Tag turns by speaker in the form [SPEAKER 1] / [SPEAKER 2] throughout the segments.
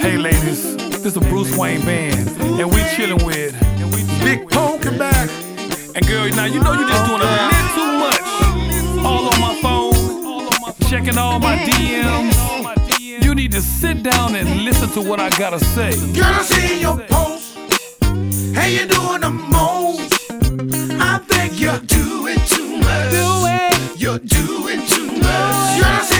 [SPEAKER 1] Hey ladies, this is a Bruce Wayne band, and we chilling with Big Poke back. And girl, now you know you just doing a little too much. All on my phone, checking all my DMs. You need to sit down and listen to what I gotta say.
[SPEAKER 2] Girl, I see your post. Hey, you doing the most. I think you're doing too much. You're doing too much. Girl, I see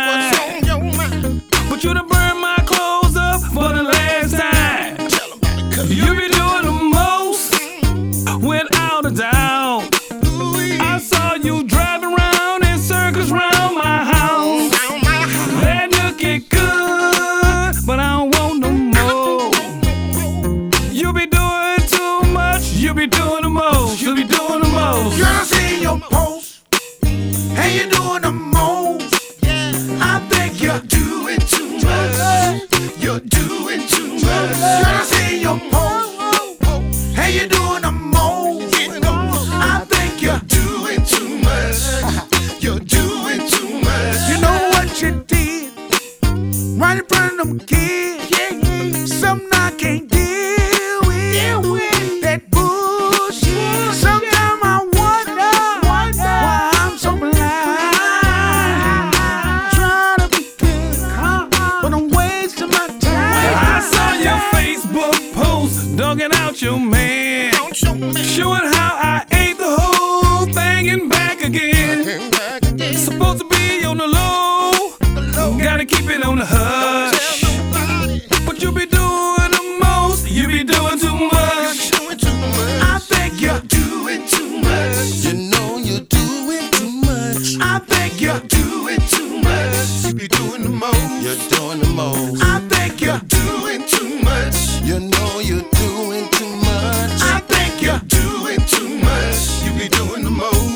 [SPEAKER 2] most. Girl, I see your post. Hey, you doing the most. I think you're doing too much. You're doing too much. Girl, I see your post. Hey, you doing the most. I think you're doing too much. You're doing too much. You know what you did? Right in front of them kids. Something I can't deal with.
[SPEAKER 1] Out your man. Showing how I ate the whole thing and back again. Supposed to be on the low, gotta keep it on the hush. But you be doing the most, you be doing too much.
[SPEAKER 2] I think you're doing too much.
[SPEAKER 3] You know you're doing too much.
[SPEAKER 2] I think you're doing too much. You be doing the most.
[SPEAKER 3] You're doing the most.
[SPEAKER 2] I think you're doing too much.
[SPEAKER 3] You know you're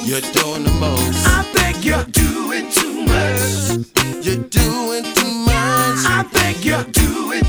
[SPEAKER 3] You're doing the most.
[SPEAKER 2] I think you're doing too much. You're doing too much.
[SPEAKER 3] I think you're doing